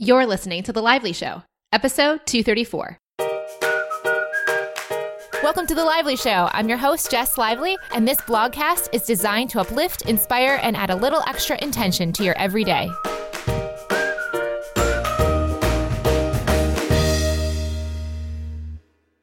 You're listening to The Lively Show, episode 234. Welcome to The Lively Show. I'm your host, Jess Lively, and this blogcast is designed to uplift, inspire, and add a little extra intention to your everyday.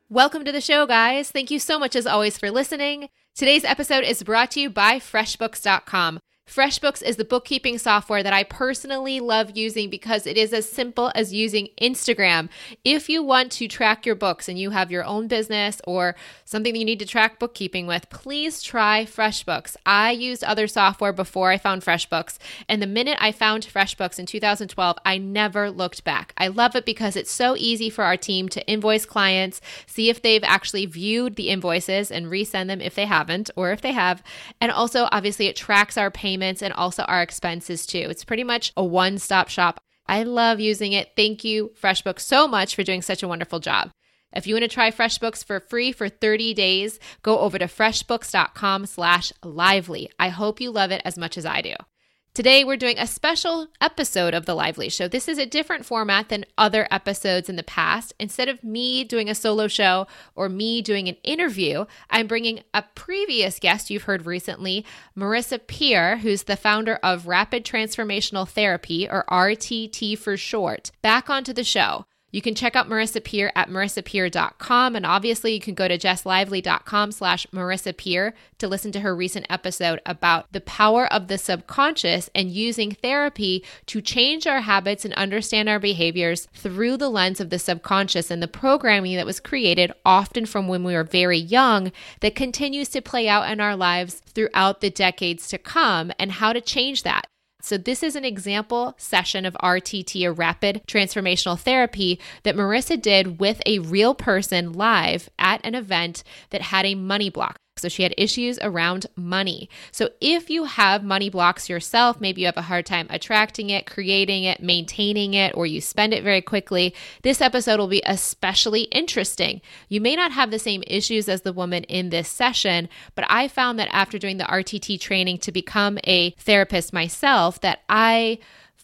Welcome to the show, guys. Thank you so much, as always, for listening. Today's episode is brought to you by FreshBooks.com. FreshBooks is the bookkeeping software that I personally love using because it is as simple as using Instagram. If you want to track your books and you have your own business or something that you need to track bookkeeping with, please try FreshBooks. I used other software before I found FreshBooks, and the minute I found FreshBooks in 2012, I never looked back. I love it because it's so easy for our team to invoice clients, see if they've actually viewed the invoices and resend them if they haven't, or if they have. And also, obviously, it tracks our payments payments and also our expenses too. It's pretty much a one stop shop. I love using it. Thank you, FreshBooks, so much for doing such a wonderful job. If you want to try FreshBooks for free for 30 days, go over to freshbooks.com slash lively. I hope you love it as much as I do. Today, we're doing a special episode of The Lively Show. This is a different format than other episodes in the past. Instead of me doing a solo show or me doing an interview, I'm bringing a previous guest you've heard recently, Marisa Peer, who's the founder of Rapid Transformational Therapy, or RTT for short, back onto the show. You can check out Marisa Peer at marisapeer.com. And obviously, you can go to jesslively.com slash Marisa Peer to listen to her recent episode about the power of the subconscious and using therapy to change our habits and understand our behaviors through the lens of the subconscious and the programming that was created often from when we were very young that continues to play out in our lives throughout the decades to come and how to change that. So, this is an example session of RTT, a rapid transformational therapy, that Marisa did with a real person live at an event that had a money block. So she had issues around money. So if you have money blocks yourself, maybe you have a hard time attracting it, creating it, maintaining it, or you spend it very quickly, this episode will be especially interesting. You may not have the same issues as the woman in this session, but I found that after doing the RTT training to become a therapist myself, that I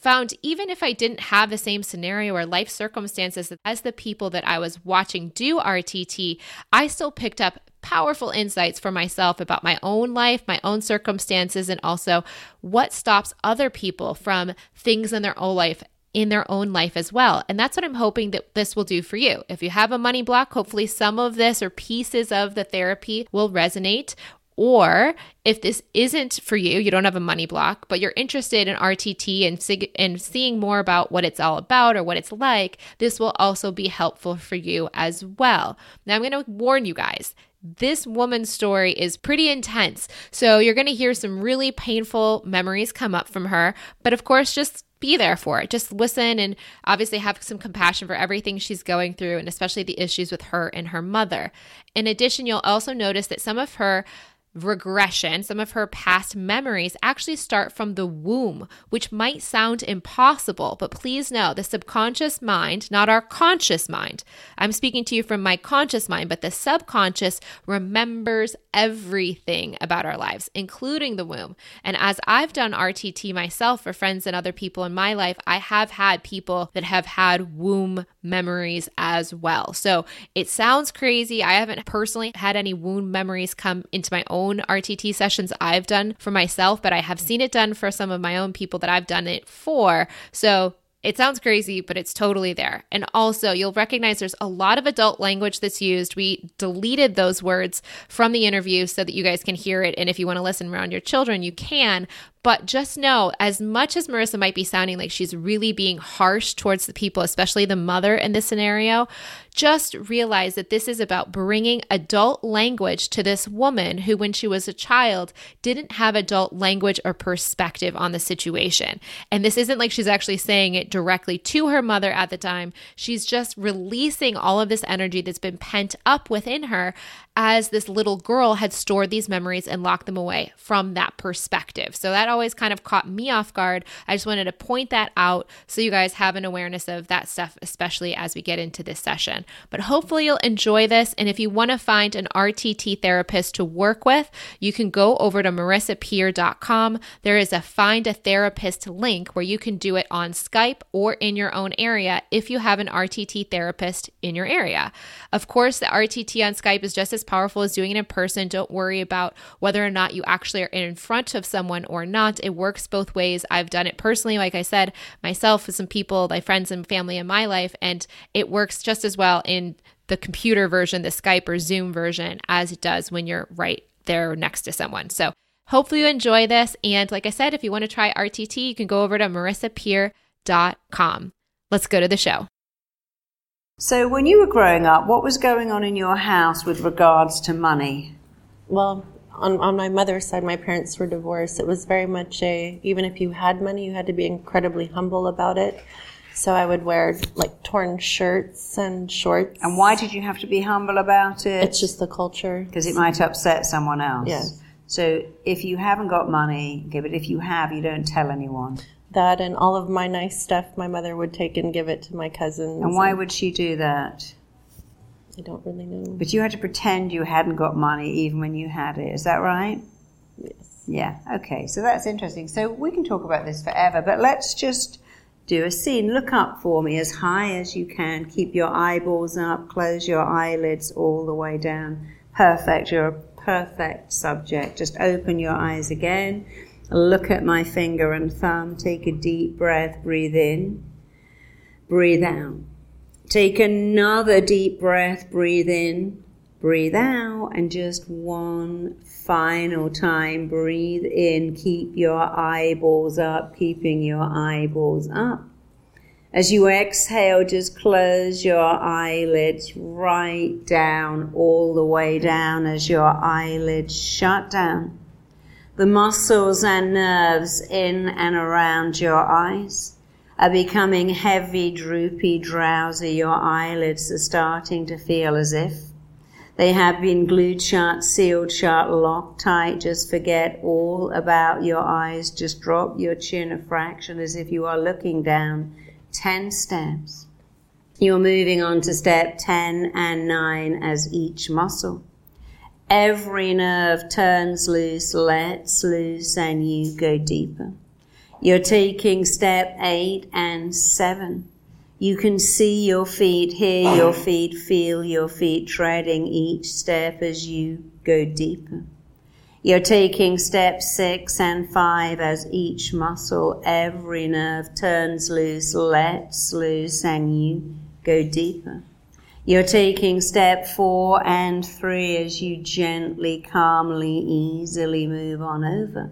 found even if I didn't have the same scenario or life circumstances as the people that I was watching do RTT, I still picked up powerful insights for myself about my own life, my own circumstances, and also what stops other people from things in their own life in their own life as well. And that's what I'm hoping that this will do for you. If you have a money block, hopefully some of this or pieces of the therapy will resonate. Or if this isn't for you, you don't have a money block, but you're interested in RTT and, sig- and seeing more about what it's all about or what it's like, this will also be helpful for you as well. Now, I'm going to warn you guys this woman's story is pretty intense. So you're going to hear some really painful memories come up from her. But of course, just be there for it. Just listen and obviously have some compassion for everything she's going through and especially the issues with her and her mother. In addition, you'll also notice that some of her regression, some of her past memories actually start from the womb, which might sound impossible, but please know the subconscious mind, not our conscious mind. I'm speaking to you from my conscious mind, but the subconscious remembers everything about our lives, including the womb. And as I've done RTT myself for friends and other people in my life, I have had people that have had womb memories as well. So it sounds crazy. I haven't personally had any womb memories come into my own own RTT sessions I've done for myself, but I have seen it done for some of my own people that I've done it for. So it sounds crazy, but it's totally there. And also, you'll recognize there's a lot of adult language that's used. We deleted those words from the interview so that you guys can hear it. And if you want to listen around your children, you can. But just know, as much as Marisa might be sounding like she's really being harsh towards the people, especially the mother in this scenario, just realize that this is about bringing adult language to this woman who, when she was a child, didn't have adult language or perspective on the situation. And this isn't like she's actually saying it directly to her mother at the time. She's just releasing all of this energy that's been pent up within her as this little girl had stored these memories and locked them away from that perspective. So that always kind of caught me off guard. I just wanted to point that out so you guys have an awareness of that stuff, especially as we get into this session. But hopefully you'll enjoy this. And if you want to find an RTT therapist to work with, you can go over to marisapeer.com. There is a find a therapist link where you can do it on Skype or in your own area if you have an RTT therapist in your area. Of course, the RTT on Skype is just as powerful as doing it in person. Don't worry about whether or not you actually are in front of someone or not. It works both ways. I've done it personally, like I said, myself with some people, my friends and family in my life, and it works just as well in the computer version, the Skype or Zoom version, as it does when you're right there next to someone. So hopefully you enjoy this. And like I said, if you want to try RTT, you can go over to marisapeer.com. Let's go to the show. So, when you were growing up, what was going on in your house with regards to money? Well, on, on my mother's side, my parents were divorced. It was very much a, even if you had money, you had to be incredibly humble about it. So I would wear like torn shirts and shorts. And why did you have to be humble about it? It's just the culture. Because it might upset someone else. Yes. So if you haven't got money, okay, but if you have, you don't tell anyone that and all of my nice stuff my mother would take and give it to my cousins. And why would she do that? I don't really know. But you had to pretend you hadn't got money even when you had it. Is that right? Yes. Yeah. Okay. So that's interesting. So we can talk about this forever, but let's just do a scene. Look up for me as high as you can. Keep your eyeballs up. Close your eyelids all the way down. Perfect. You're a perfect subject. Just open your eyes again. Look at my finger and thumb. Take a deep breath. Breathe in. Breathe out. Take another deep breath. Breathe in. Breathe out. And just one final time. Breathe in. Keep your eyeballs up. Keeping your eyeballs up. As you exhale, just close your eyelids right down, all the way down as your eyelids shut down the muscles and nerves in and around your eyes are becoming heavy, droopy, drowsy. Your eyelids are starting to feel as if they have been glued shut, sealed shut, locked tight. Just forget all about your eyes. Just drop your chin a fraction as if you are looking down 10 steps. You're moving on to step 10 and 9 as each muscle Every nerve turns loose, lets loose, and you go deeper. You're taking step eight and seven. You can see your feet, hear your feet, feel your feet treading each step as you go deeper. You're taking step six and five as each muscle, every nerve turns loose, lets loose, and you go deeper. You're taking step four and three as you gently, calmly, easily move on over.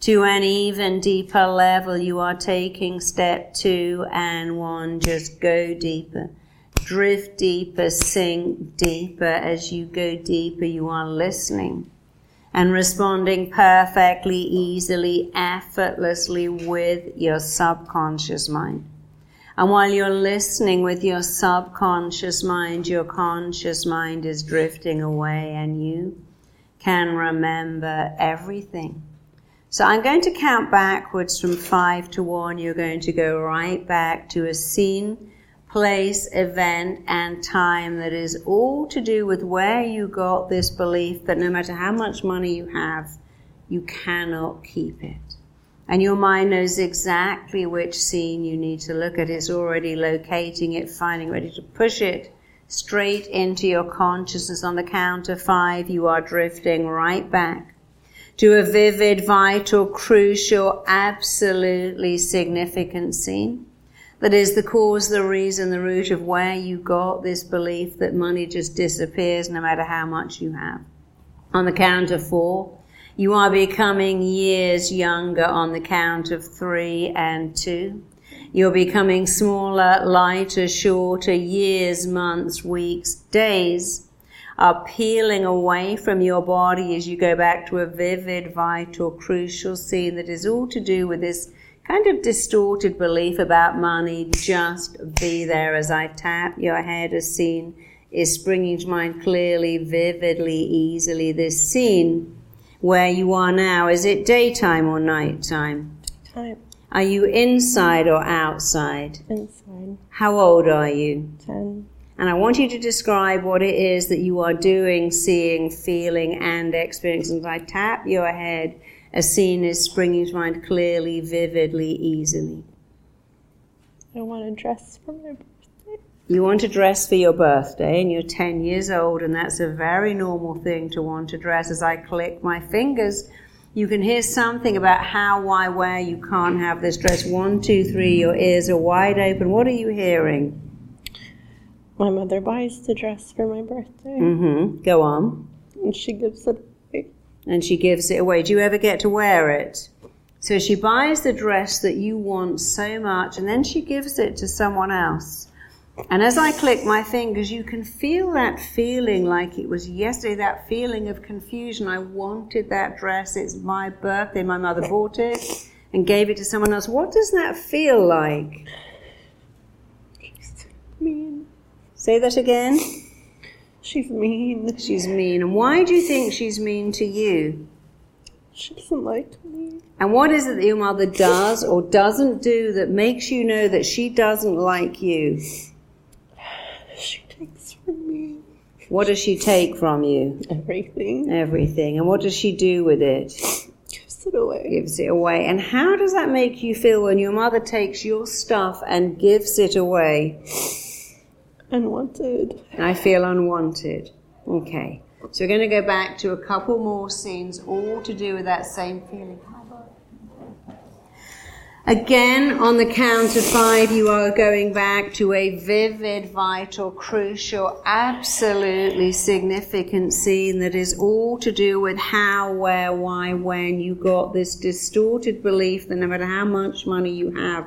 To an even deeper level, you are taking step two and one. Just go deeper. Drift deeper, sink deeper. As you go deeper, you are listening and responding perfectly, easily, effortlessly with your subconscious mind. And while you're listening with your subconscious mind, your conscious mind is drifting away and you can remember everything. So I'm going to count backwards from five to one. You're going to go right back to a scene, place, event, and time that is all to do with where you got this belief that no matter how much money you have, you cannot keep it. And your mind knows exactly which scene you need to look at. It's already locating it, finding ready to push it straight into your consciousness. On the count of five, you are drifting right back to a vivid, vital, crucial, absolutely significant scene. That is the cause, the reason, the root of where you got this belief that money just disappears no matter how much you have. On the count of four, you are becoming years younger on the count of three and two. You're becoming smaller, lighter, shorter, years, months, weeks, days are peeling away from your body as you go back to a vivid, vital, crucial scene that is all to do with this kind of distorted belief about money. Just be there as I tap your head, a scene is springing to mind clearly, vividly, easily this scene where you are now. Is it daytime or nighttime? Time. Are you inside or outside? Inside. How old are you? Ten. And I want you to describe what it is that you are doing, seeing, feeling, and experiencing. As I tap your head, a scene is springing to mind clearly, vividly, easily. I want to dress for my. You want to dress for your birthday, and you're 10 years old, and that's a very normal thing to want to dress. As I click my fingers, you can hear something about how, why, where you can't have this dress. One, two, three, your ears are wide open. What are you hearing? My mother buys the dress for my birthday, Mm-hmm. Go on. and she gives it away. and she gives it away. Do you ever get to wear it? So she buys the dress that you want so much and then she gives it to someone else. And as I click my fingers, you can feel that feeling like it was yesterday, that feeling of confusion. I wanted that dress. It's my birthday. My mother bought it and gave it to someone else. What does that feel like? She's mean. Say that again. She's mean. She's mean. And why do you think she's mean to you? She doesn't like me. And what is it that your mother does or doesn't do that makes you know that she doesn't like you? She takes from me What does she take from you? everything. Everything. And what does she do with it? Gives it away. Gives it away. And how does that make you feel when your mother takes your stuff and gives it away? Unwanted. I feel unwanted. Okay. So we're going to go back to a couple more scenes, all to do with that same feeling. Again, on the count of five, you are going back to a vivid, vital, crucial, absolutely significant scene that is all to do with how, where, why, when you got this distorted belief that no matter how much money you have,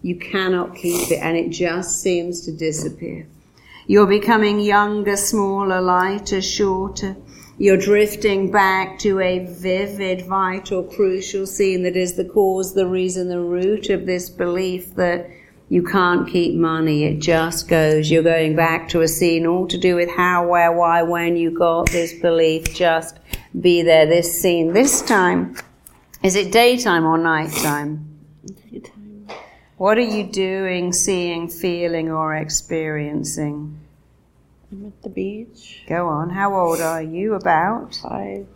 you cannot keep it and it just seems to disappear. You're becoming younger, smaller, lighter, shorter. You're drifting back to a vivid, vital, crucial scene that is the cause, the reason, the root of this belief that you can't keep money. It just goes. You're going back to a scene all to do with how, where, why, when you got this belief. Just be there. This scene. This time, is it daytime or nighttime? Daytime. What are you doing, seeing, feeling, or experiencing? I'm at the beach. Go on. How old are you? About? Five.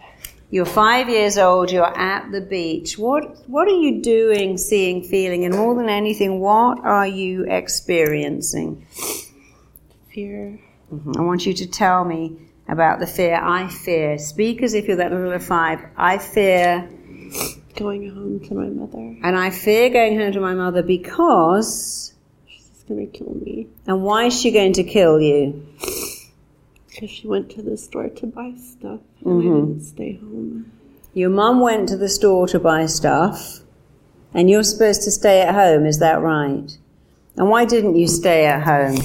You're five years old. You're at the beach. What What are you doing, seeing, feeling, and more than anything, what are you experiencing? Fear. Mhm. I want you to tell me about the fear. I fear. Speak as if you're that little five. I fear, Going home to my mother. and I fear going home to my mother because. She's gonna kill me. And why is she going to kill you? Because she went to the store to buy stuff and I mm-hmm. didn't stay home. Your mum went to the store to buy stuff, and you're supposed to stay at home, is that right? And why didn't you stay at home?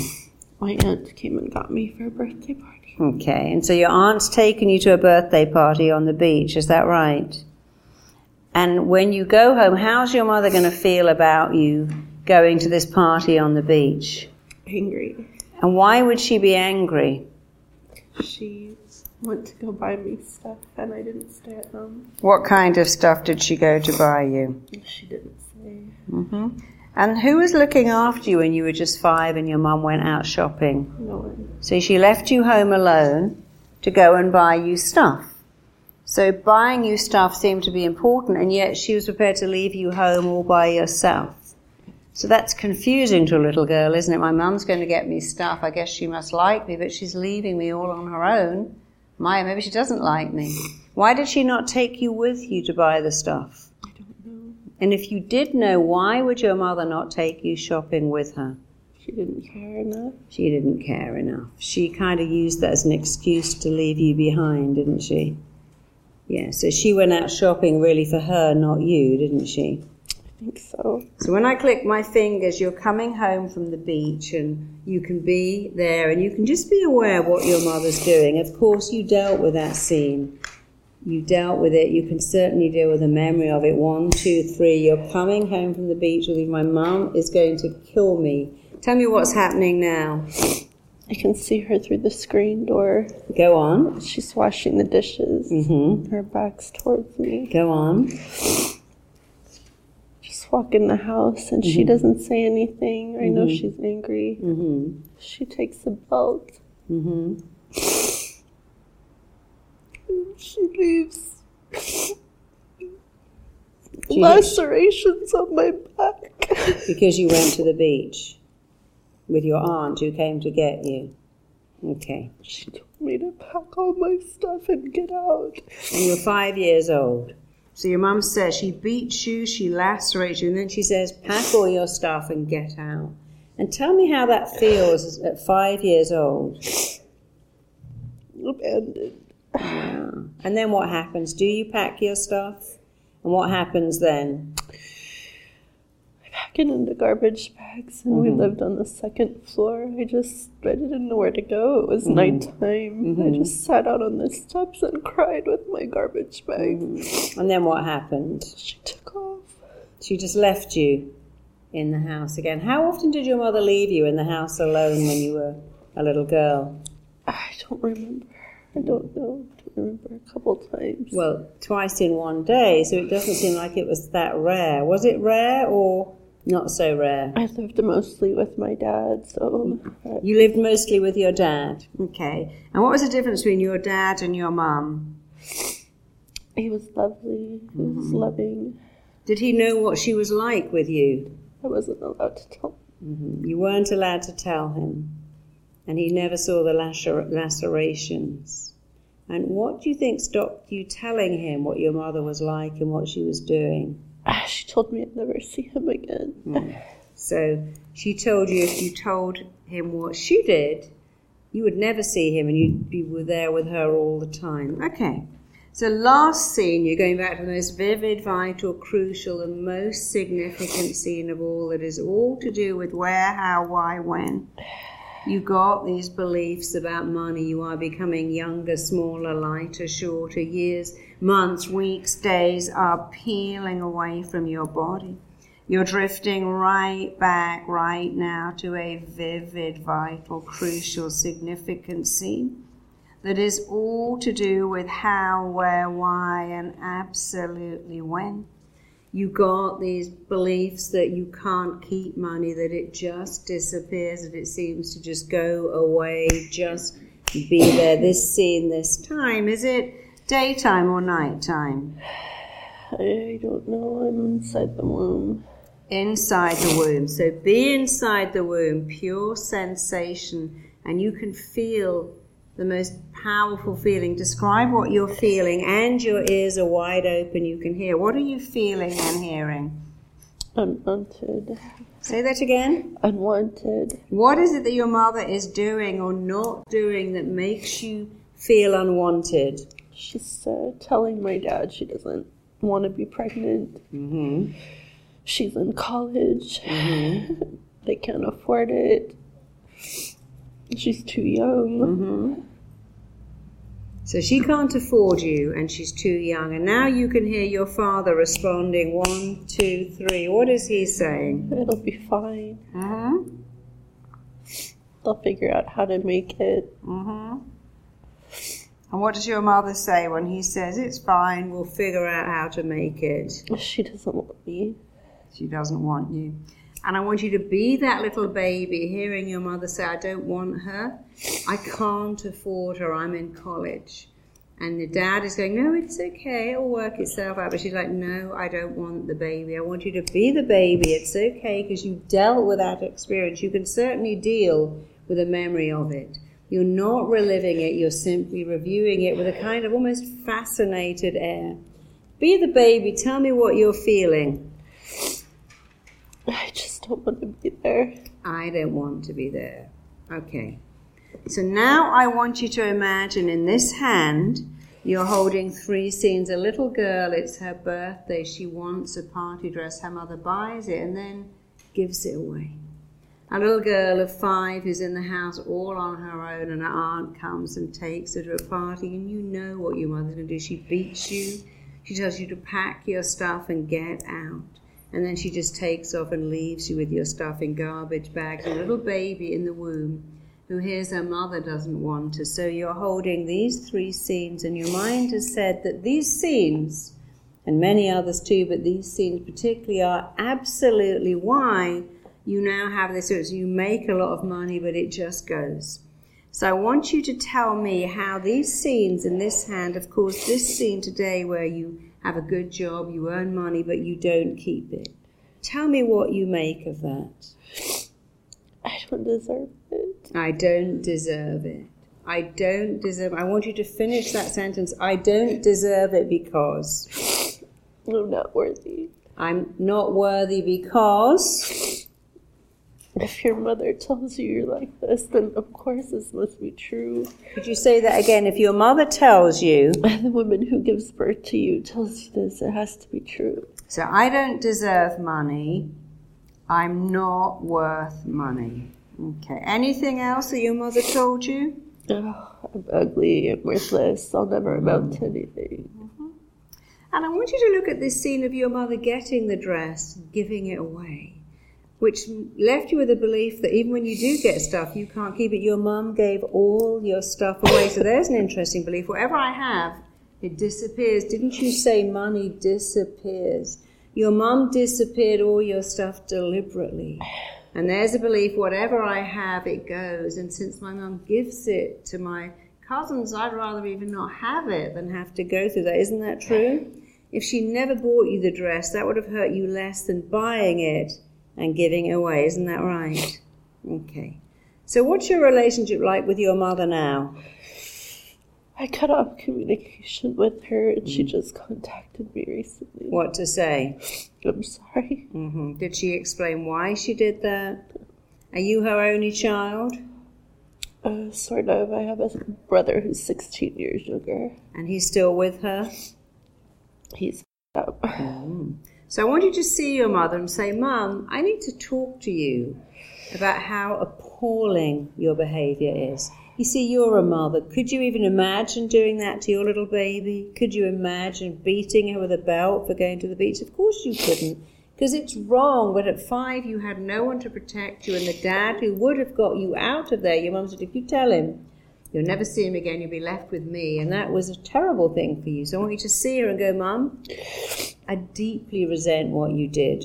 My aunt came and got me for a birthday party. Okay, and so your aunt's taken you to a birthday party on the beach, is that right? And when you go home, how's your mother going to feel about you going to this party on the beach? Angry. And why would she be angry? She went to go buy me stuff and I didn't stay at home. What kind of stuff did she go to buy you? She didn't say. Mm-hmm. And who was looking after you when you were just five and your mum went out shopping? No one. So she left you home alone to go and buy you stuff. So buying you stuff seemed to be important, and yet she was prepared to leave you home all by yourself. So that's confusing to a little girl, isn't it? My mum's going to get me stuff. I guess she must like me, but she's leaving me all on her own. Maya, maybe she doesn't like me. Why did she not take you with you to buy the stuff? I don't know. And if you did know, why would your mother not take you shopping with her? She didn't care enough. She didn't care enough. She kind of used that as an excuse to leave you behind, didn't she? Yeah, so she went out shopping really for her, not you, didn't she? I think so. So when I click my fingers, you're coming home from the beach and you can be there and you can just be aware of what your mother's doing. Of course, you dealt with that scene. You dealt with it. You can certainly deal with the memory of it. One, two, three. You're coming home from the beach with. My mum is going to kill me. Tell me what's happening now. I can see her through the screen door. Go on. She's washing the dishes. Mm-hmm. Her back's towards me. Go on. Walk in the house and she doesn't say anything. I know she's angry. Mm-hmm. She takes the belt. Mm-hmm. She leaves She- lacerations on my back. Because you went to the beach with your aunt who came to get you. Okay. She told me to pack all my stuff and get out. And you're five years old. So your mum says she beats you, she lacerates you, and then she says, pack all your stuff and get out. And tell me how that feels at five years old. Wow. And then what happens? Do you pack your stuff? And what happens then? Pack it into garbage bags, and we mm-hmm. lived on the second floor. I just, I didn't know where to go. It was mm-hmm. nighttime. I mm-hmm. just sat out on the steps and cried with my garbage bag. And then what happened? She took off. She just left you in the house again. How often did your mother leave you in the house alone when you were a little girl? I don't remember. I don't know. I don't remember a couple times. Well, twice in one day, so it doesn't seem like it was that rare. Was it rare or not so rare? I lived mostly with my dad, so You lived mostly with your dad. Okay. And what was the difference between your dad and your mum? he was lovely. He was mm-hmm. loving. Did he know what she was like with you? I wasn't allowed to tell. Mm-hmm. You weren't allowed to tell him. And he never saw the lacer- lacerations. And what do you think stopped you telling him what your mother was like and what she was doing? Ah, She told me I'd never see him again. So she told you if you told him what she did, you would never see him and you'd be there with her all the time. Okay. So last scene, you're going back to the most vivid, vital, crucial, and most significant scene of all that is all to do with where, how, why, when. You got these beliefs about money. You are becoming younger, smaller, lighter, shorter. Years, months, weeks, days are peeling away from your body. You're drifting right back right now to a vivid, vital, crucial, significant scene that is all to do with how, where, why, and absolutely when. You got these beliefs that you can't keep money, that it just disappears, that it seems to just go away, just be there. This scene, this time. Is it daytime or nighttime? I don't know. I'm inside the womb. inside the womb. So be inside the womb, pure sensation, and you can feel the most powerful feeling. Describe what you're feeling, and your ears are wide open. You can hear. What are you feeling and hearing? Unwanted. Say that again. Unwanted. What is it that your mother is doing or not doing that makes you feel unwanted? She's uh, telling my dad she doesn't want to be pregnant. Mm-hmm. She's in college. they can't afford it. She's too young. Mm-hmm. So she can't afford you and she's too young. And now you can hear your father responding one, two, three. What is he saying? It'll be fine. Mm-hmm. They'll figure out how to make it. Mm-hmm. And what does your mother say when he says, It's fine, we'll figure out how to make it? She doesn't want me. She doesn't want you. And I want you to be that little baby, hearing your mother say, I don't want her. I can't afford her. I'm in college. And the dad is going, No, it's okay. It'll work itself out. But she's like, No, I don't want the baby. I want you to be the baby. It's okay because you dealt with that experience. You can certainly deal with a memory of it. You're not reliving it, you're simply reviewing it with a kind of almost fascinated air. Be the baby. Tell me what you're feeling. I just don't want to be there. I don't want to be there. Okay. So now I want you to imagine in this hand you're holding three scenes. A little girl, it's her birthday. She wants a party dress. Her mother buys it and then gives it away. A little girl of five who's in the house all on her own, and her aunt comes and takes her to a party, and you know what your mother's going to do. She beats you, she tells you to pack your stuff and get out. And then she just takes off and leaves you with your stuff in garbage bags. A little baby in the womb who hears her mother doesn't want her. So you're holding these three scenes, and your mind has said that these scenes, and many others too, but these scenes particularly, are absolutely why you now have this. So you make a lot of money, but it just goes. So I want you to tell me how these scenes in this hand, of course, this scene today where you have a good job, you earn money, but you don't keep it. Tell me what you make of that. I don't deserve it. I don't deserve it. I don't deserve I want you to finish that sentence. I don't deserve it because I'm not worthy. I'm not worthy because If your mother tells you you're like this, then of course this must be true. Could you say that again? If your mother tells you, And the woman who gives birth to you tells you this, it has to be true. so I don't deserve money, I'm not worth money. Okay. Anything else that your mother told you? Oh, I'm ugly, I'm worthless, I'll never amount to anything. Mm-hmm. And I want you to look at this scene of your mother getting the dress, giving it away, which left you with the belief that even when you do get stuff, you can't keep it. Your mum gave all your stuff away. So there's an interesting belief. Whatever I have, it disappears. Didn't you say money disappears? Your mum disappeared all your stuff deliberately. And there's a belief whatever I have, it goes. And since my mum gives it to my cousins, I'd rather even not have it than have to go through that. Isn't that true? If she never bought you the dress, that would have hurt you less than buying it and giving away. Isn't that right? Okay. So, what's your relationship like with your mother now? I cut off communication with her and she just contacted me recently. What to say? I'm sorry. hmm Did she explain why she did that? Are you her only child? Uh, sort of. I have a brother who's 16 years younger. And he's still with her? He's up. So I want you to see your mother and say, Mum, I need to talk to you about how appalling your behavior is. You see, you're a mother. Could you even imagine doing that to your little baby? Could you imagine beating her with a belt for going to the beach? Of course you couldn't, because it's wrong. But at five, you had no one to protect you, and the dad who would have got you out of there, your mum said, if you tell him, you'll never see him again, you'll be left with me. And that was a terrible thing for you. So I want you to see her and go, Mum, I deeply resent what you did.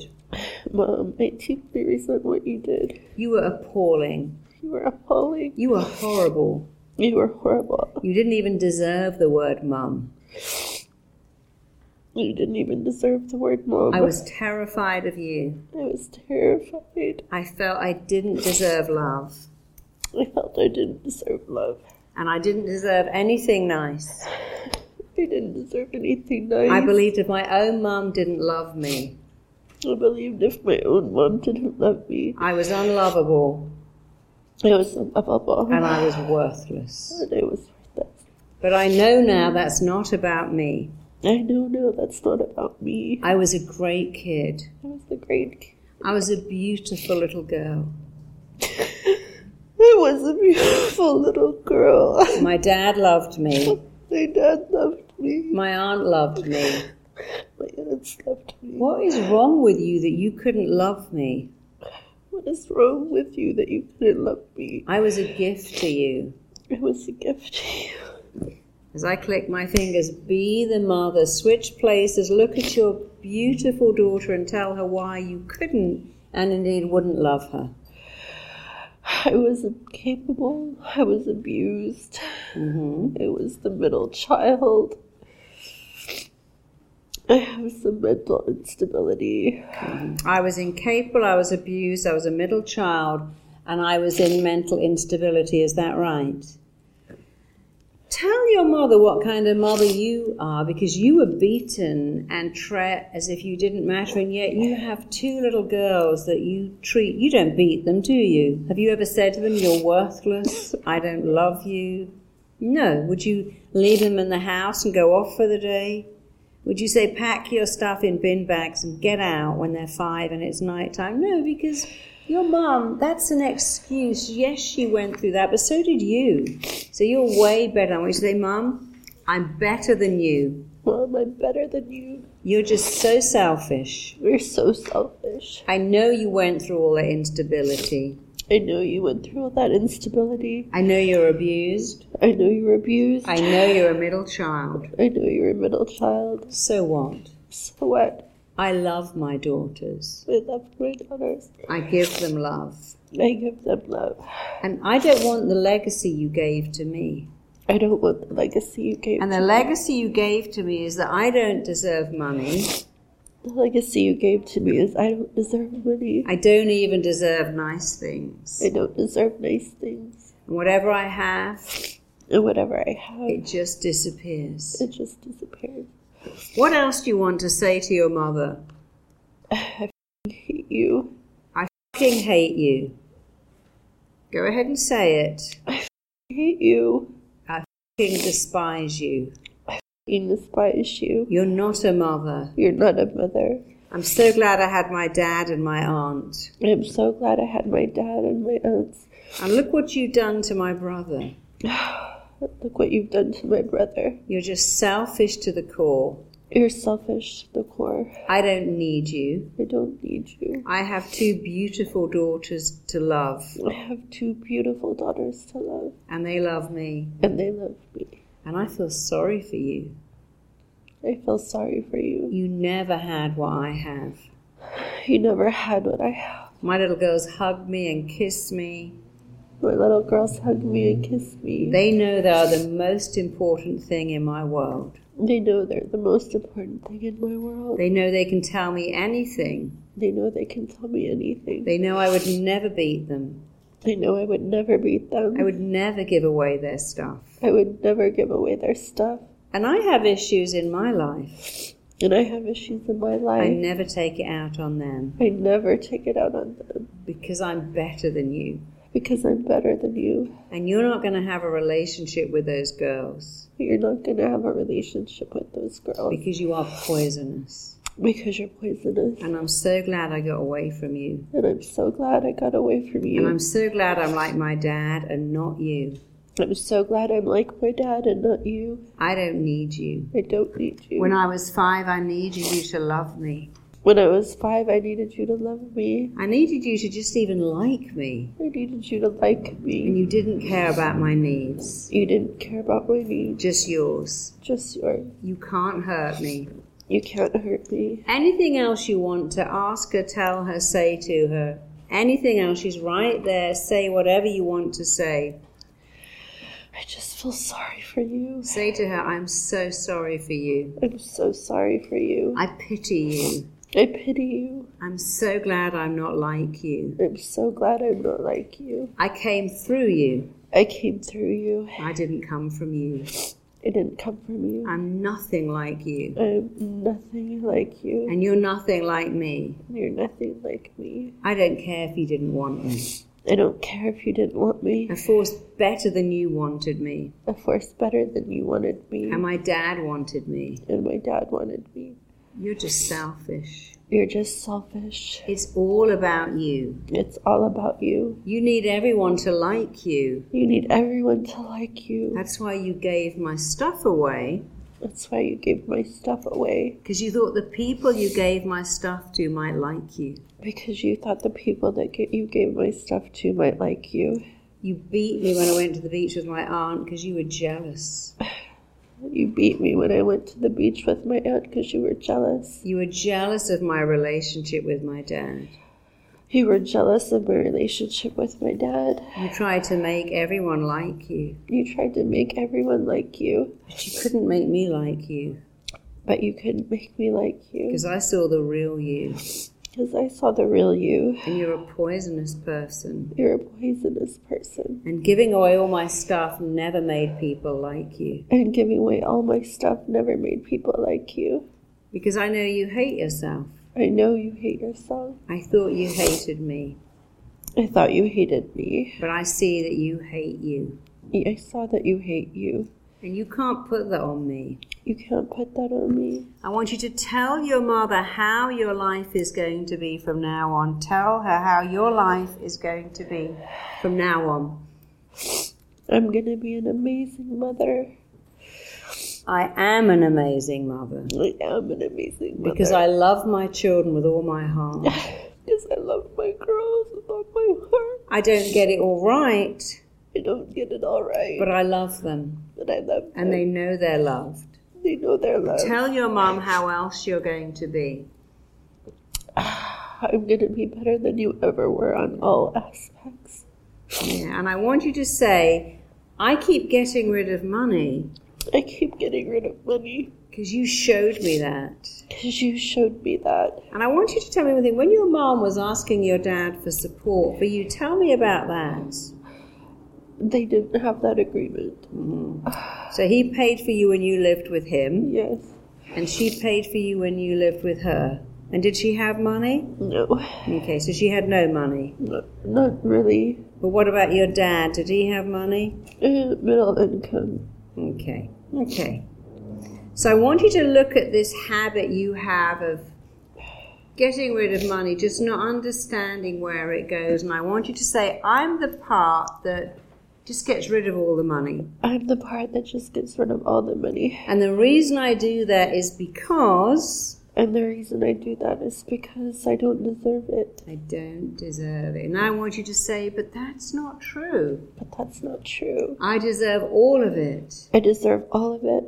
Mum, I deeply resent what you did. You were appalling. You were appalling. You were horrible. You were horrible. You didn't even deserve the word mum. You didn't even deserve the word mom. I was terrified of you. I was terrified. I felt I didn't deserve love. I felt I didn't deserve love. And I didn't deserve anything nice. I didn't deserve anything nice. I believed if my own mum didn't love me, I believed if my own mom didn't love me, I was unlovable I was unlovable. and I was worthless. And I was worthless. But I know now that's not about me. I know now that's not about me. I was a great kid. I was a great. Kid. I was a beautiful little girl. I was a beautiful little girl. My dad loved me. My dad loved me. My aunt loved me. My aunts loved me. What is wrong with you that you couldn't love me? What is wrong with you that you couldn't love me? I was a gift to you. It was a gift to you. As I click my fingers, be the mother, switch places, look at your beautiful daughter and tell her why you couldn't and indeed wouldn't love her. I was incapable. I was abused. hmm I was the middle child. I have some mental instability. I was incapable, I was abused, I was a middle child, and I was in mental instability. Is that right? Tell your mother what kind of mother you are because you were beaten and treated as if you didn't matter, and yet you have two little girls that you treat. You don't beat them, do you? Have you ever said to them, You're worthless? I don't love you? No. Would you leave them in the house and go off for the day? Would you say pack your stuff in bin bags and get out when they're five and it's night time? No, because your mum, that's an excuse. Yes, she went through that, but so did you. So you're way better. And we say, Mum, I'm better than you. Mom, I'm better than you. You're just so selfish. You're so selfish. I know you went through all that instability. I know you went through all that instability. I know you're abused. I know you were abused. I know you're a middle child. I know you're a middle child. So what? So what? I love my daughters. I love my daughters. I give them love. I give them love. And I don't want the legacy you gave to me. I don't want the legacy you gave. To me. And the legacy you gave to me is that I don't deserve money. the legacy you gave to me is I don't deserve money. I don't even deserve nice things. I don't deserve nice things. And whatever I have, And whatever I have, it just disappears. it just disappears. What else do you want to say to your mother? I hate you. I fucking hate you. Go ahead and say it. I hate you. I fucking despise you. I fucking despise you. You're not a mother. You're not a mother. I'm so glad I had my dad and my aunt. I'm so glad I had my dad and my aunts. And look what you've done to my brother. Look what you've done to my brother. You're just selfish to the core. You're selfish to the core. I don't need you. I don't need you. I have two beautiful daughters to love, I have two beautiful daughters to love, and they love me. and they love me. And I feel sorry for you. I feel sorry for you. You never had what I have. You never had what I have. My little girls hug me and kiss me. My little girls hug me and kiss me. They know they are the most important thing in my world. They know they're the most important thing in my world. They know they can tell me anything. They know they can tell me anything. They know I would never beat them. They know I would never beat them. I would never give away their stuff. I would never give away their stuff. And I have issues in my life. And I have issues in my life. I never take it out on them I never take it out on them because I'm better than you. Because I'm better than you. And you're not going to have a relationship with those girls You're not going to have a relationship with those girls because you are poisonous. because you're poisonous. And I'm so glad I got away from you. And I'm so glad I got away from you. And I'm so glad I'm like my dad and not you. I'm so glad I'm like my dad and not you. I don't need you. I don't need you. When I was five, I needed you to love me. When I was five, I needed you to love me. I needed you to just even like me. I needed you to like me. And you didn't care about my needs, You didn't care about my needs, just yours. just yours. You can't hurt me. You can't hurt me. Anything else you want to ask her, tell her, say to her. Anything else, she's right there. Say whatever you want to say. I just feel sorry for you. Say to her, I'm so sorry for you. I'm so sorry for you. I pity you. I pity you. I'm so glad I'm not like you. I'm so glad I'm not like you. I came through you. I came through you. I didn't come from you. It didn't come from you. I'm nothing like you. I'm nothing like you. And you're nothing like me. You're nothing like me. I don't care if you didn't want me. I don't care if you didn't want me. A force better than you wanted me. A force better than you wanted me. And my dad wanted me. And my dad wanted me. You're just selfish. You're just selfish. It's all about you. It's all about you. You need everyone to like you. You need everyone to like you. That's why you gave my stuff away. That's why you gave my stuff away. Because you thought the people you gave my stuff to might like you. Because you thought the people that get you gave my stuff to might like you. You beat me when I went to the beach with my aunt because you were jealous. You beat me when I went to the beach with my aunt because you were jealous. You were jealous of my relationship with my dad. You were jealous of my relationship with my dad. You tried to make everyone like you, You tried to make everyone like you, but you couldn't make me like you but you couldn't make me like you. because I saw the real you. Because I saw the real you. And you're a poisonous person. You're a poisonous person. And giving away all my stuff never made people like you And giving away all my stuff never made people like you. because I know you hate yourself. I know you hate yourself. I thought you hated me, I thought you hated me. but I see that you hate you. I saw that you hate you. And you can't put that on me. You can't put that on me. I want you to tell your mother how your life is going to be from now on. Tell her how your life is going to be from now on. I'm gonna be an amazing mother. I am an amazing mother I am an amazing mother. because I love my children with all my heart. Because I love my girls with all my heart. I don't get it all right, I don't get it all right, but I love them. but I love them. And they know they're loved. they know they're loved. Tell your mom how else you're going to be. I'm gonna be better than you ever were on all aspects. Yeah, and I want you to say, I keep getting rid of money I keep getting rid of money because you showed me that. because you showed me that. And I want you to tell me one thing. When your mom was asking your dad for support for you, tell me about that. They didn't have that agreement. So he paid for you when you lived with him, Yes. and she paid for you when you lived with her. And did she have money? No. Okay, so she had no money. Not, not really. But what about your dad? Did he have money? Uh, middle income. Okay, okay. So I want you to look at this habit you have of getting rid of money, just not understanding where it goes. And I want you to say, I'm the part that just gets rid of all the money. I'm the part that just gets rid of all the money. And the reason I do that is because And the reason I do that is because I don't deserve it. I don't deserve it. And I want you to say, but that's not true. But that's not true. I deserve all of it I deserve all of it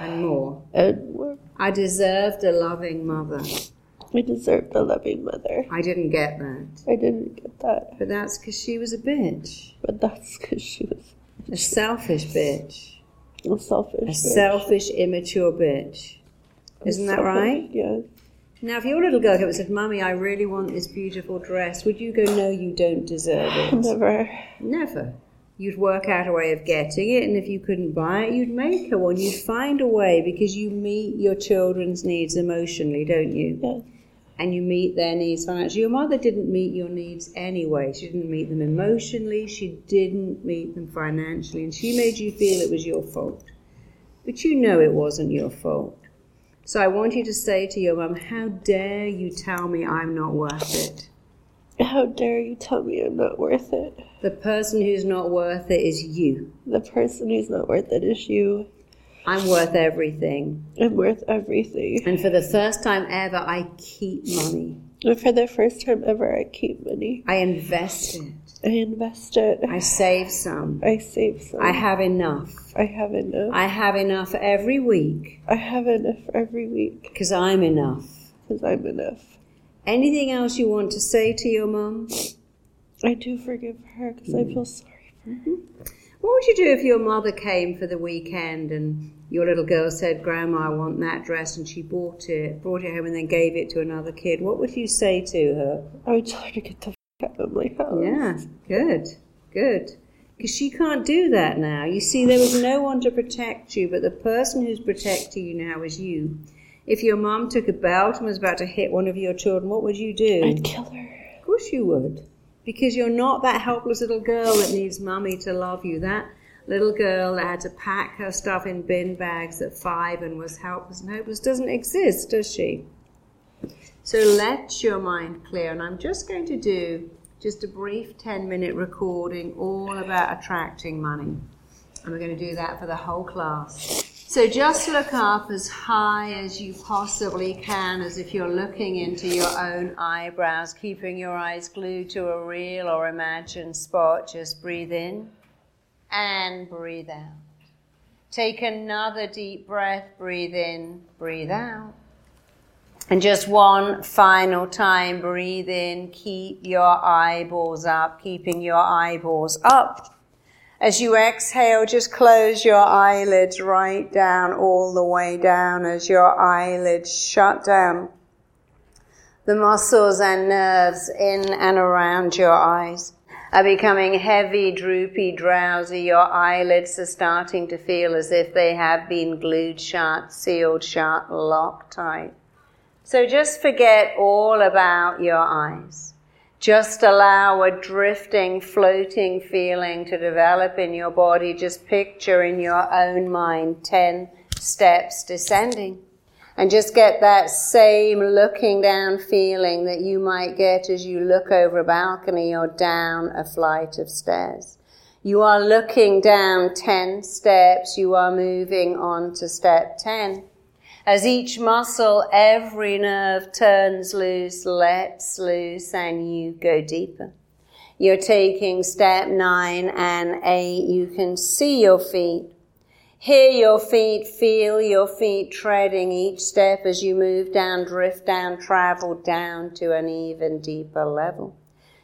and more. and more. I deserved a loving mother. I deserved a loving mother. I didn't get that. I didn't get that. But that's because she was a bitch. But that's because she was A selfish bitch. a selfish. A bitch. selfish, immature bitch. Isn't that right? Yes. Now, if your little girl came and said, Mummy, I really want this beautiful dress, would you go, No, you don't deserve it? Never. Never. You'd work out a way of getting it, and if you couldn't buy it, you'd make her one. You'd find a way because you meet your children's needs emotionally, don't you? Yes. And you meet their needs financially. Your mother didn't meet your needs anyway. She didn't meet them emotionally, she didn't meet them financially, and she made you feel it was your fault. But you know it wasn't your fault. So I want you to say to your mum, How dare you tell me I'm not worth it? How dare you tell me I'm not worth it? The person who's not worth it is you. The person who's not worth it is you. I'm worth everything. I'm worth everything. And for the first time ever, I keep money. And for the first time ever, I keep money. I invest it. I invest it. I save some. I save some. I have enough. I have enough. I have enough every week I have enough every week because I'm enough. because I'm enough. Anything else you want to say to your mom? I do forgive her because I mm. feel sorry for her. Mm-hmm. What would you do if your mother came for the weekend and your little girl said, Grandma, I want that dress, and she bought it, brought it home, and then gave it to another kid? What would you say to her? I would tell her to get the f- out of my house. Yeah, good, good. Because she can't do that now. You see, there was no one to protect you, but the person who's protecting you now is you. If your mom took a belt and was about to hit one of your children, what would you do? I'd kill her. Of course you would. Because you're not that helpless little girl that needs mummy to love you. That little girl that had to pack her stuff in bin bags at five and was helpless and hopeless doesn't exist, does she? So let your mind clear. And I'm just going to do just a brief 10 minute recording all about attracting money. And we're going to do that for the whole class. So just look up as high as you possibly can, as if you're looking into your own eyebrows, keeping your eyes glued to a real or imagined spot. Just breathe in and breathe out. Take another deep breath, breathe in, breathe out. And just one final time, breathe in, keep your eyeballs up, keeping your eyeballs up. As you exhale, just close your eyelids right down, all the way down as your eyelids shut down. The muscles and nerves in and around your eyes are becoming heavy, droopy, drowsy. Your eyelids are starting to feel as if they have been glued shut, sealed shut, locked tight. So just forget all about your eyes. Just allow a drifting, floating feeling to develop in your body. Just picture in your own mind 10 steps descending. And just get that same looking down feeling that you might get as you look over a balcony or down a flight of stairs. You are looking down 10 steps. You are moving on to step 10. As each muscle, every nerve turns loose, lets loose, and you go deeper. You're taking step nine and eight. You can see your feet. Hear your feet, feel your feet treading each step as you move down, drift down, travel down to an even deeper level.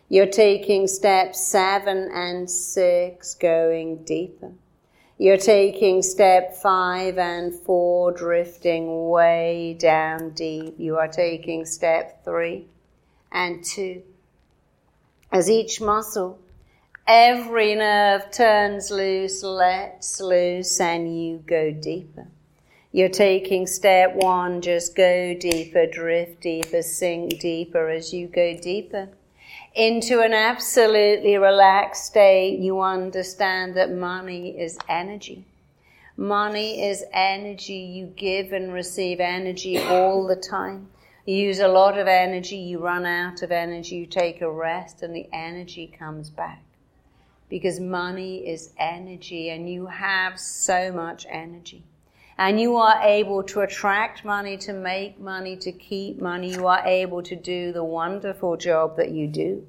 You're taking steps seven and six, going deeper. You're taking step five and four, drifting way down deep. You are taking step three and two. As each muscle, every nerve turns loose, lets loose, and you go deeper. You're taking step one, just go deeper, drift deeper, sink deeper as you go deeper into an absolutely relaxed state, you understand that money is energy. Money is energy. You give and receive energy all the time. You use a lot of energy, you run out of energy, you take a rest, and the energy comes back. Because money is energy, and you have so much energy and you are able to attract money, to make money, to keep money. You are able to do the wonderful job that you do,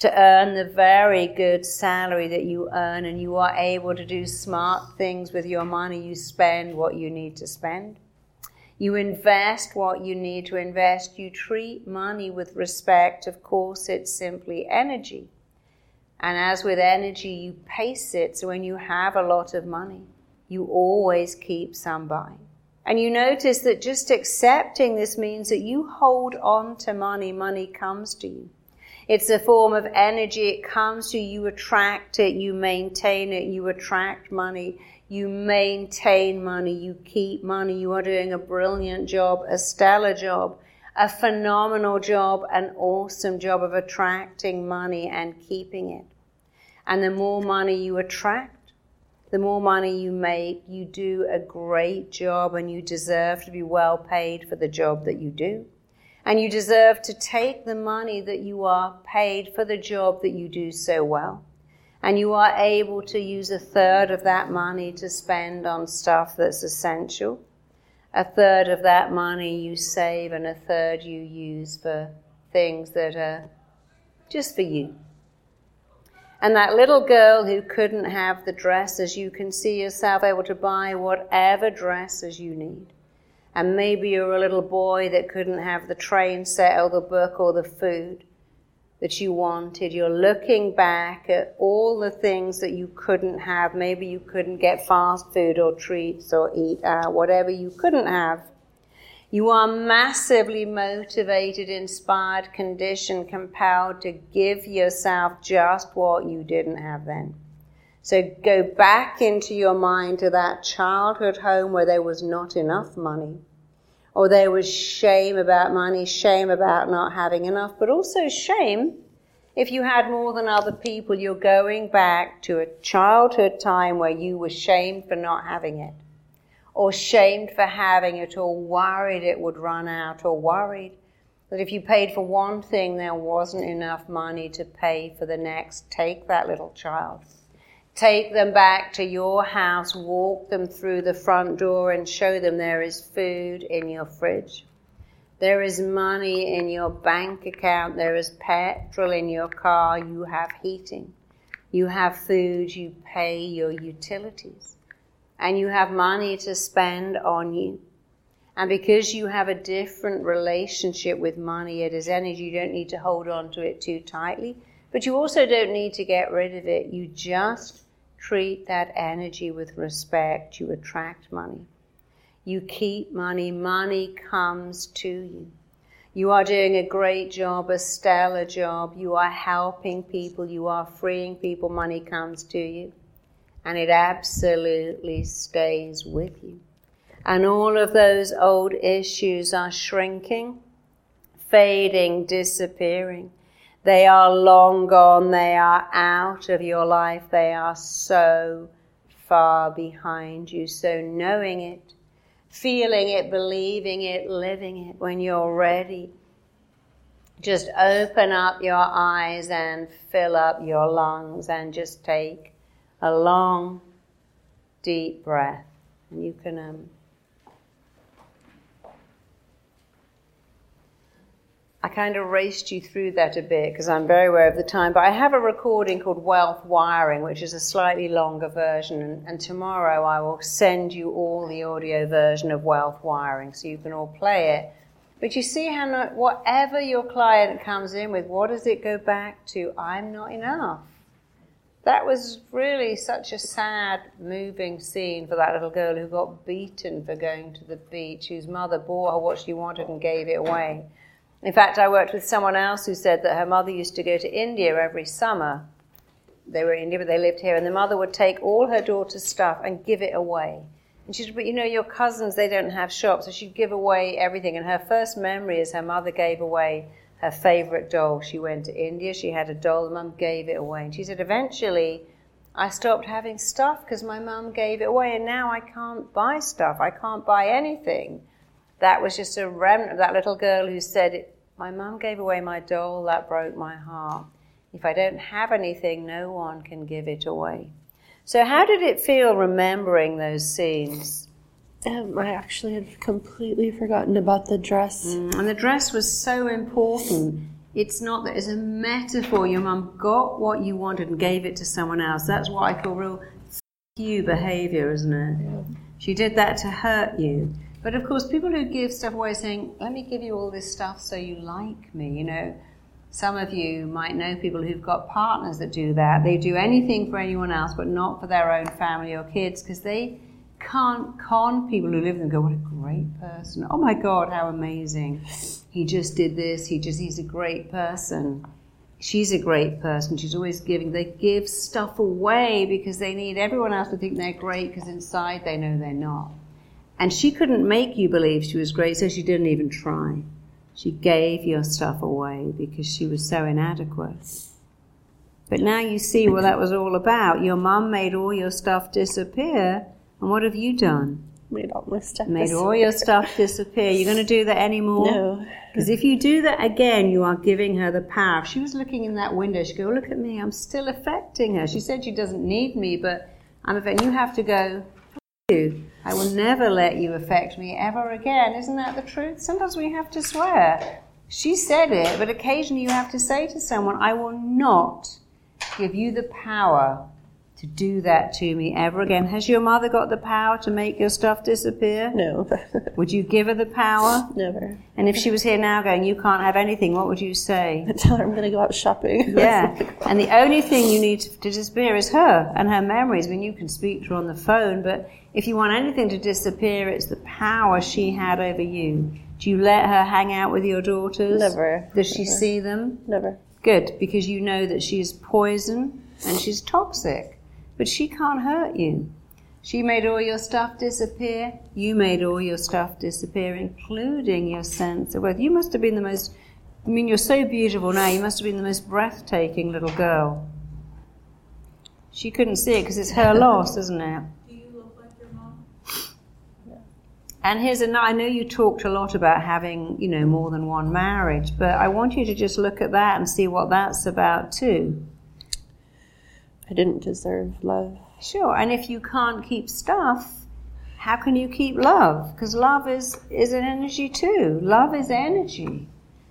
to earn the very good salary that you earn, and you are able to do smart things with your money. You spend what you need to spend. You invest what you need to invest. You treat money with respect. Of course, it's simply energy. And as with energy, you pace it. So when you have a lot of money, you always keep some by. And you notice that just accepting this means that you hold on to money, money comes to you. It's a form of energy, it comes to you, you attract it, you maintain it, you attract money, you maintain money, you keep money, you are doing a brilliant job, a stellar job, a phenomenal job, an awesome job of attracting money and keeping it. And the more money you attract, the more money you make, you do a great job and you deserve to be well paid for the job that you do. And you deserve to take the money that you are paid for the job that you do so well. And you are able to use a third of that money to spend on stuff that's essential. A third of that money you save, and a third you use for things that are just for you. And that little girl who couldn't have the dresses, you can see yourself able to buy whatever dresses you need. And maybe you're a little boy that couldn't have the train set or the book or the food that you wanted. You're looking back at all the things that you couldn't have. Maybe you couldn't get fast food or treats or eat out, whatever you couldn't have. You are massively motivated, inspired, conditioned, compelled to give yourself just what you didn't have then. So go back into your mind to that childhood home where there was not enough money, or there was shame about money, shame about not having enough, but also shame if you had more than other people. You're going back to a childhood time where you were shamed for not having it or shamed for having it, or worried it would run out, or worried that if you paid for one thing, there wasn't enough money to pay for the next. Take that little child. Take them back to your house, walk them through the front door, and show them there is food in your fridge. There is money in your bank account. There is petrol in your car. You have heating. You have food. You pay your utilities and you have money to spend on you. And because you have a different relationship with money, it is energy, you don't need to hold on to it too tightly, but you also don't need to get rid of it. You just treat that energy with respect. You attract money. You keep money. Money comes to you. You are doing a great job, a stellar job. You are helping people. You are freeing people. Money comes to you and it absolutely stays with you. And all of those old issues are shrinking, fading, disappearing. They are long gone. They are out of your life. They are so far behind you. So knowing it, feeling it, believing it, living it, when you're ready, just open up your eyes and fill up your lungs and just take a long, deep breath. And you can um, I kind of raced you through that a bit because I'm very aware of the time, but I have a recording called Wealth Wiring, which is a slightly longer version. And, and, tomorrow I will send you all the audio version of Wealth Wiring so you can all play it. But you see how, not, whatever your client comes in with, what does it go back to? I'm not enough. That was really such a sad, moving scene for that little girl who got beaten for going to the beach, whose mother bought her what she wanted and gave it away. In fact, I worked with someone else who said that her mother used to go to India every summer. They were in India, but they lived here, and the mother would take all her daughter's stuff and give it away. And she said, But you know, your cousins, they don't have shops, so she'd give away everything. And her first memory is her mother gave away her favorite doll. She went to India, she had a doll, mum gave it away. And she said, Eventually, I stopped having stuff because my mum gave it away, and now I can't buy stuff. I can't buy anything. That was just a remnant of that little girl who said, my mum gave away my doll, that broke my heart. If I don't have anything, no one can give it away. So, how did it feel remembering those scenes? Um, I actually had completely forgotten about the dress. Mm, and the dress was so important. It's not that it's a metaphor. Your mum got what you wanted and gave it to someone else. That's what I call real you behavior, isn't it? Yeah. She did that to hurt you. But of course, people who give stuff away saying, let me give you all this stuff so you like me, you know. Some of you might know people who've got partners that do that. They do anything for anyone else, but not for their own family or kids, because they can't con people who live them go, what a great person. Oh my God, how amazing. He just did this. He just, he's a great person. She's a great person. She's always giving. They give stuff away because they need everyone else to think they're great because inside they know they're not. And she couldn't make you believe she was great, so she didn't even try. She gave your stuff away because she was so inadequate. But now you see what that was all about. Your mum made all your stuff disappear, and what have you done? Made all my stuff Made disappear. all your stuff disappear. You're going to do that anymore? No. Because if you do that again, you are giving her the power. If she was looking in that window, she'd go, Look at me, I'm still affecting her. She said she doesn't need me, but I'm affecting. You have to go, you. I will never let you affect me ever again. Isn't that the truth? Sometimes we have to swear. She said it, but occasionally you have to say to someone, I will not give you the power to do that to me ever again. Has your mother got the power to make your stuff disappear? No. would you give her the power? Never. And if she was here now going, you can't have anything, what would you say? I'd tell her I'm going to go out shopping. Yeah. and the only thing you need to disappear is her and her memories. I mean, you can speak to her on the phone, but if you want anything to disappear, it's the power she had over you. Do you let her hang out with your daughters? Never. Does she Never. see them? Never. Good, because you know that she's poison and she's toxic. But she can't hurt you. She made all your stuff disappear. You made all your stuff disappear, including your sense of worth. You must have been the most, I mean, you're so beautiful now, you must have been the most breathtaking little girl. She couldn't see it because it's her loss, isn't it? Do you look like your mom? Yeah. And here's a, I know you talked a lot about having, you know, more than one marriage, but I want you to just look at that and see what that's about too. I didn't deserve love. Sure, and if you can't keep stuff, how can you keep love? Because love is, is an energy too. Love is energy.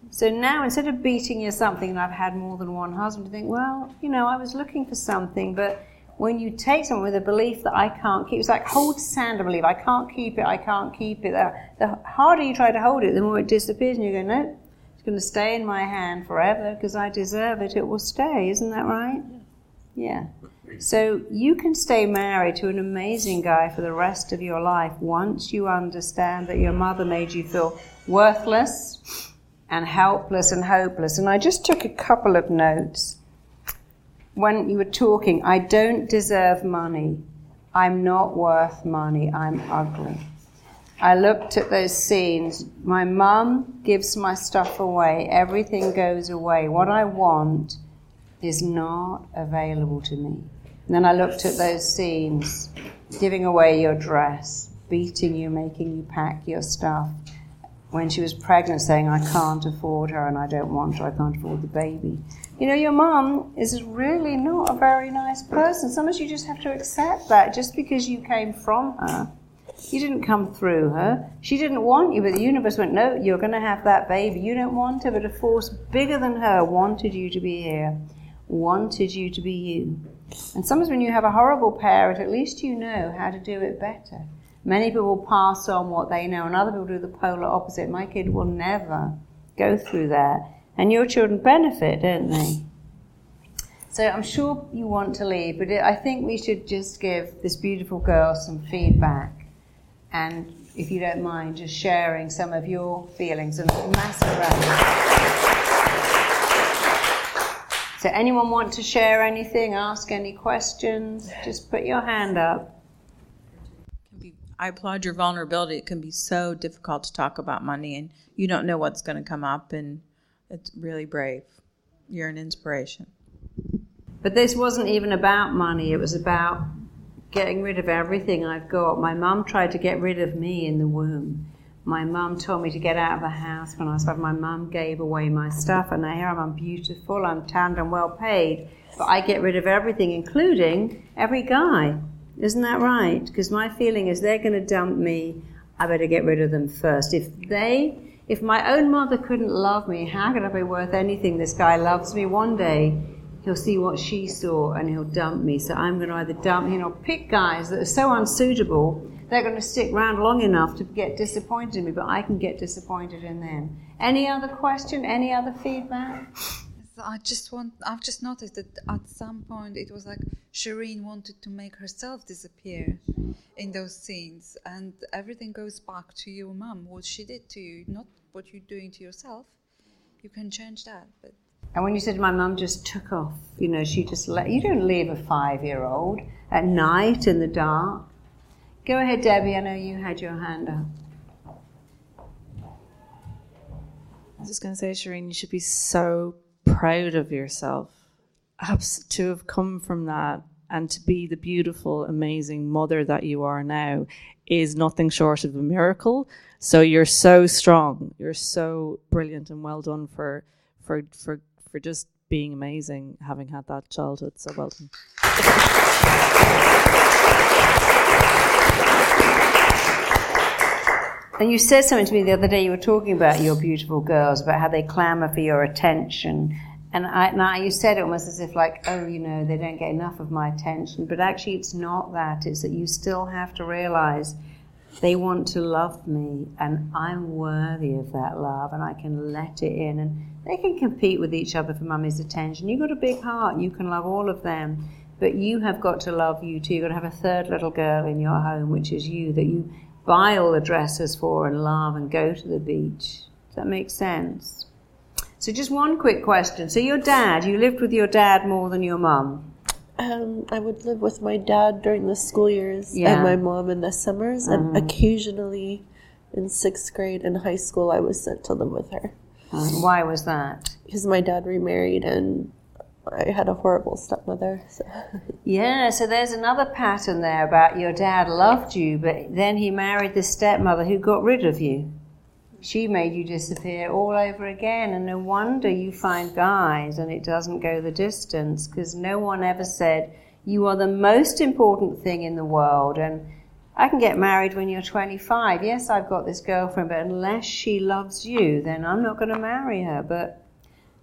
So now instead of beating you something and I've had more than one husband, you think, well, you know, I was looking for something, but when you take someone with a belief that I can't keep, it's like hold sand a belief, I can't keep it, I can't keep it. The harder you try to hold it, the more it disappears, and you go, no, it's going to stay in my hand forever because I deserve it, it will stay. Isn't that right? Yeah. So you can stay married to an amazing guy for the rest of your life once you understand that your mother made you feel worthless and helpless and hopeless. And I just took a couple of notes when you were talking, I don't deserve money. I'm not worth money. I'm ugly. I looked at those scenes. My mum gives my stuff away. Everything goes away. What I want is not available to me. And then I looked at those scenes giving away your dress, beating you, making you pack your stuff. When she was pregnant, saying, I can't afford her and I don't want her, I can't afford the baby. You know, your mum is really not a very nice person. Sometimes you just have to accept that just because you came from her. You didn't come through her. She didn't want you, but the universe went, no, you're going to have that baby. You don't want her, but a force bigger than her wanted you to be here, wanted you to be you. And sometimes when you have a horrible parent, at least you know how to do it better. Many people pass on what they know, and other people do the polar opposite. My kid will never go through that. And your children benefit, don't they? So I'm sure you want to leave, but I think we should just give this beautiful girl some feedback. And if you don't mind, just sharing some of your feelings and massive round. So anyone want to share anything, ask any questions? Just put your hand up. I applaud your vulnerability. It can be so difficult to talk about money and you don't know what's going to come up and it's really brave. You're an inspiration. But this wasn't even about money, it was about getting rid of everything I've got. My mum tried to get rid of me in the womb. My mum told me to get out of the house when I was five. My mum gave away my stuff, and now here I'm, I'm beautiful, I'm tanned, and well paid. But I get rid of everything, including every guy. Isn't that right? Because my feeling is they're going to dump me. I better get rid of them first. If they, if my own mother couldn't love me, how could I be worth anything? This guy loves me one day he'll see what she saw and he'll dump me. So I'm going to either dump, you know, pick guys that are so unsuitable, they're going to stick around long enough to get disappointed in me, but I can get disappointed in them. Any other question? Any other feedback? I just want, I've just noticed that at some point it was like Shireen wanted to make herself disappear in those scenes, and everything goes back to your mum, what she did to you, not what you're doing to yourself. You can change that, but and when you said my mum just took off, you know, she just let you don't leave a five year old at night in the dark. Go ahead, Debbie. I know you had your hand up. I was just going to say, Shireen, you should be so proud of yourself to have come from that and to be the beautiful, amazing mother that you are now is nothing short of a miracle. So you're so strong. You're so brilliant and well done for for for for just being amazing, having had that childhood. So welcome. And you said something to me the other day. You were talking about your beautiful girls, about how they clamour for your attention. And I, now you said it almost as if like, oh, you know, they don't get enough of my attention. But actually, it's not that. It's that you still have to realise they want to love me, and I'm worthy of that love, and I can let it in. And they can compete with each other for mummy's attention. You've got a big heart, you can love all of them, but you have got to love you too. You've got to have a third little girl in your home, which is you, that you buy all the dresses for and love and go to the beach. Does that make sense? So, just one quick question. So, your dad, you lived with your dad more than your mum? Um, I would live with my dad during the school years yeah. and my mom in the summers, and mm-hmm. occasionally in sixth grade and high school, I was sent to live with her. Why was that? Because my dad remarried and I had a horrible stepmother. So. Yeah, so there's another pattern there about your dad loved you, but then he married the stepmother who got rid of you. She made you disappear all over again, and no wonder you find guys and it doesn't go the distance because no one ever said you are the most important thing in the world and I can get married when you're 25. Yes, I've got this girlfriend, but unless she loves you, then I'm not going to marry her. But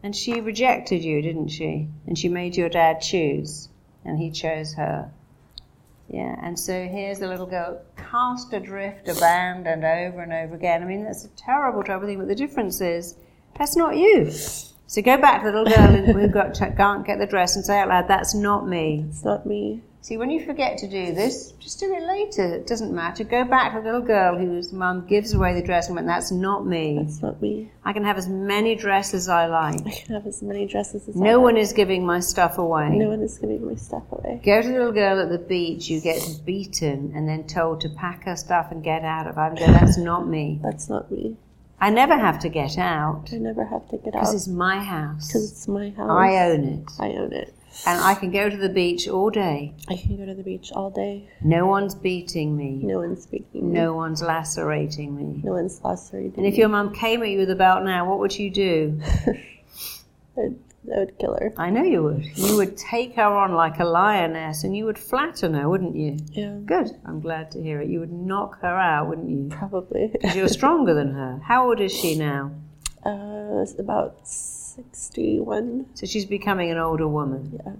and she rejected you, didn't she? And she made your dad choose, and he chose her. Yeah, and so here's a little girl cast adrift, abandoned over and over again. I mean, that's a terrible, terrible thing. But the difference is, that's not you. So go back to the little girl who got to, can't get the dress and say out loud, "That's not me." It's not me. See, when you forget to do this, just do it later. It doesn't matter. Go back to the little girl whose mum gives away the dress and went, that's not me. That's not me. I can have as many dresses as I like. I can have as many dresses as no I like. No one is giving my stuff away. No one is giving my stuff away. Go to the little girl at the beach, you get beaten and then told to pack her stuff and get out of it. Go, That's not me. That's not me. I never have to get out. I never have to get out. Because it's my house. Because it's my house. I own it. I own it. And I can go to the beach all day. I can go to the beach all day. No one's beating me. No one's beating me. No one's lacerating me. No one's lacerating me. And if your mum came at you with a belt now, what would you do? I'd I would kill her. I know you would. You would take her on like a lioness and you would flatten her, wouldn't you? Yeah. Good. I'm glad to hear it. You would knock her out, wouldn't you? Probably. Because you're stronger than her. How old is she now? Uh, it's about 61. So she's becoming an older woman. Yeah.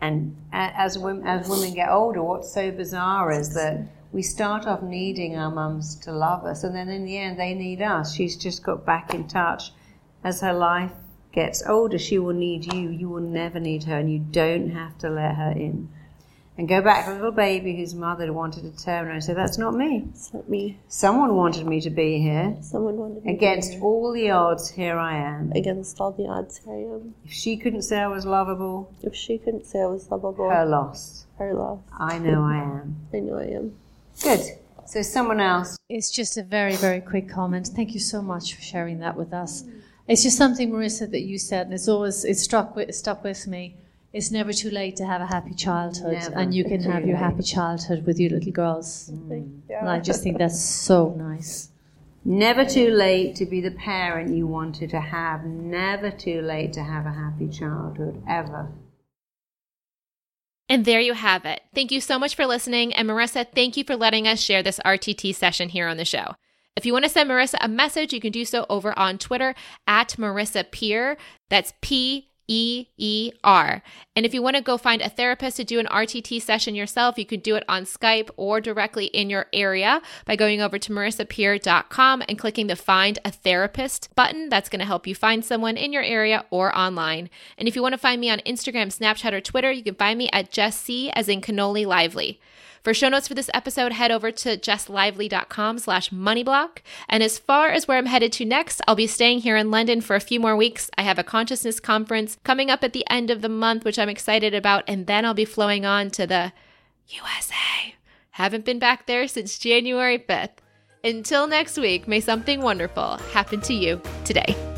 And as women, as women get older, what's so bizarre is that we start off needing our mums to love us, and then in the end, they need us. She's just got back in touch. As her life gets older, she will need you. You will never need her, and you don't have to let her in. And go back to a little baby whose mother wanted to turn her and say, That's not me. It's not me. Someone wanted me to be here. Someone wanted me to Against be here. all the odds, here I am. Against all the odds, here I am. If she couldn't say I was lovable, If she couldn't say I was lovable, her loss. her loss. I know I am. I know I am. Good. So someone else. It's just a very, very quick comment. Thank you so much for sharing that with us. It's just something, Marisa, that you said, and it's always it struck with, stuck with me. It's never too late to have a happy childhood, Never and you can too have your late. happy childhood with your little girls. Mm. And I just think that's so nice. Never too late to be the parent you wanted to have. Never too late to have a happy childhood, ever. And there you have it. Thank you so much for listening. And Marisa, thank you for letting us share this RTT session here on the show. If you want to send Marisa a message, you can do so over on Twitter at Marisa Peer. That's P E E R. And if you want to go find a therapist to do an RTT session yourself, you can do it on Skype or directly in your area by going over to marisapeer.com and clicking the Find a Therapist button. That's going to help you find someone in your area or online. And if you want to find me on Instagram, Snapchat, or Twitter, you can find me at Jess C as in Cannoli Lively. For show notes for this episode, head over to jesslively.com slash moneyblock. And as far as where I'm headed to next, I'll be staying here in London for a few more weeks. I have a consciousness conference coming up at the end of the month, which I'm excited about. And then I'll be flowing on to the USA. Haven't been back there since January 5th. Until next week, may something wonderful happen to you today.